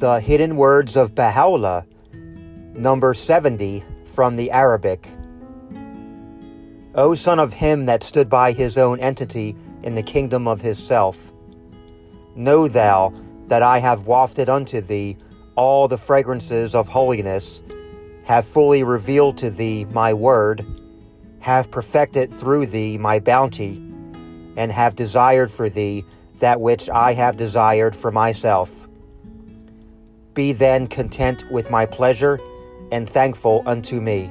The Hidden Words of Baha'u'llah, number 70 from the Arabic. O son of him that stood by his own entity in the kingdom of his self, know thou that I have wafted unto thee all the fragrances of holiness, have fully revealed to thee my word, have perfected through thee my bounty, and have desired for thee that which I have desired for myself. Be then content with my pleasure and thankful unto me.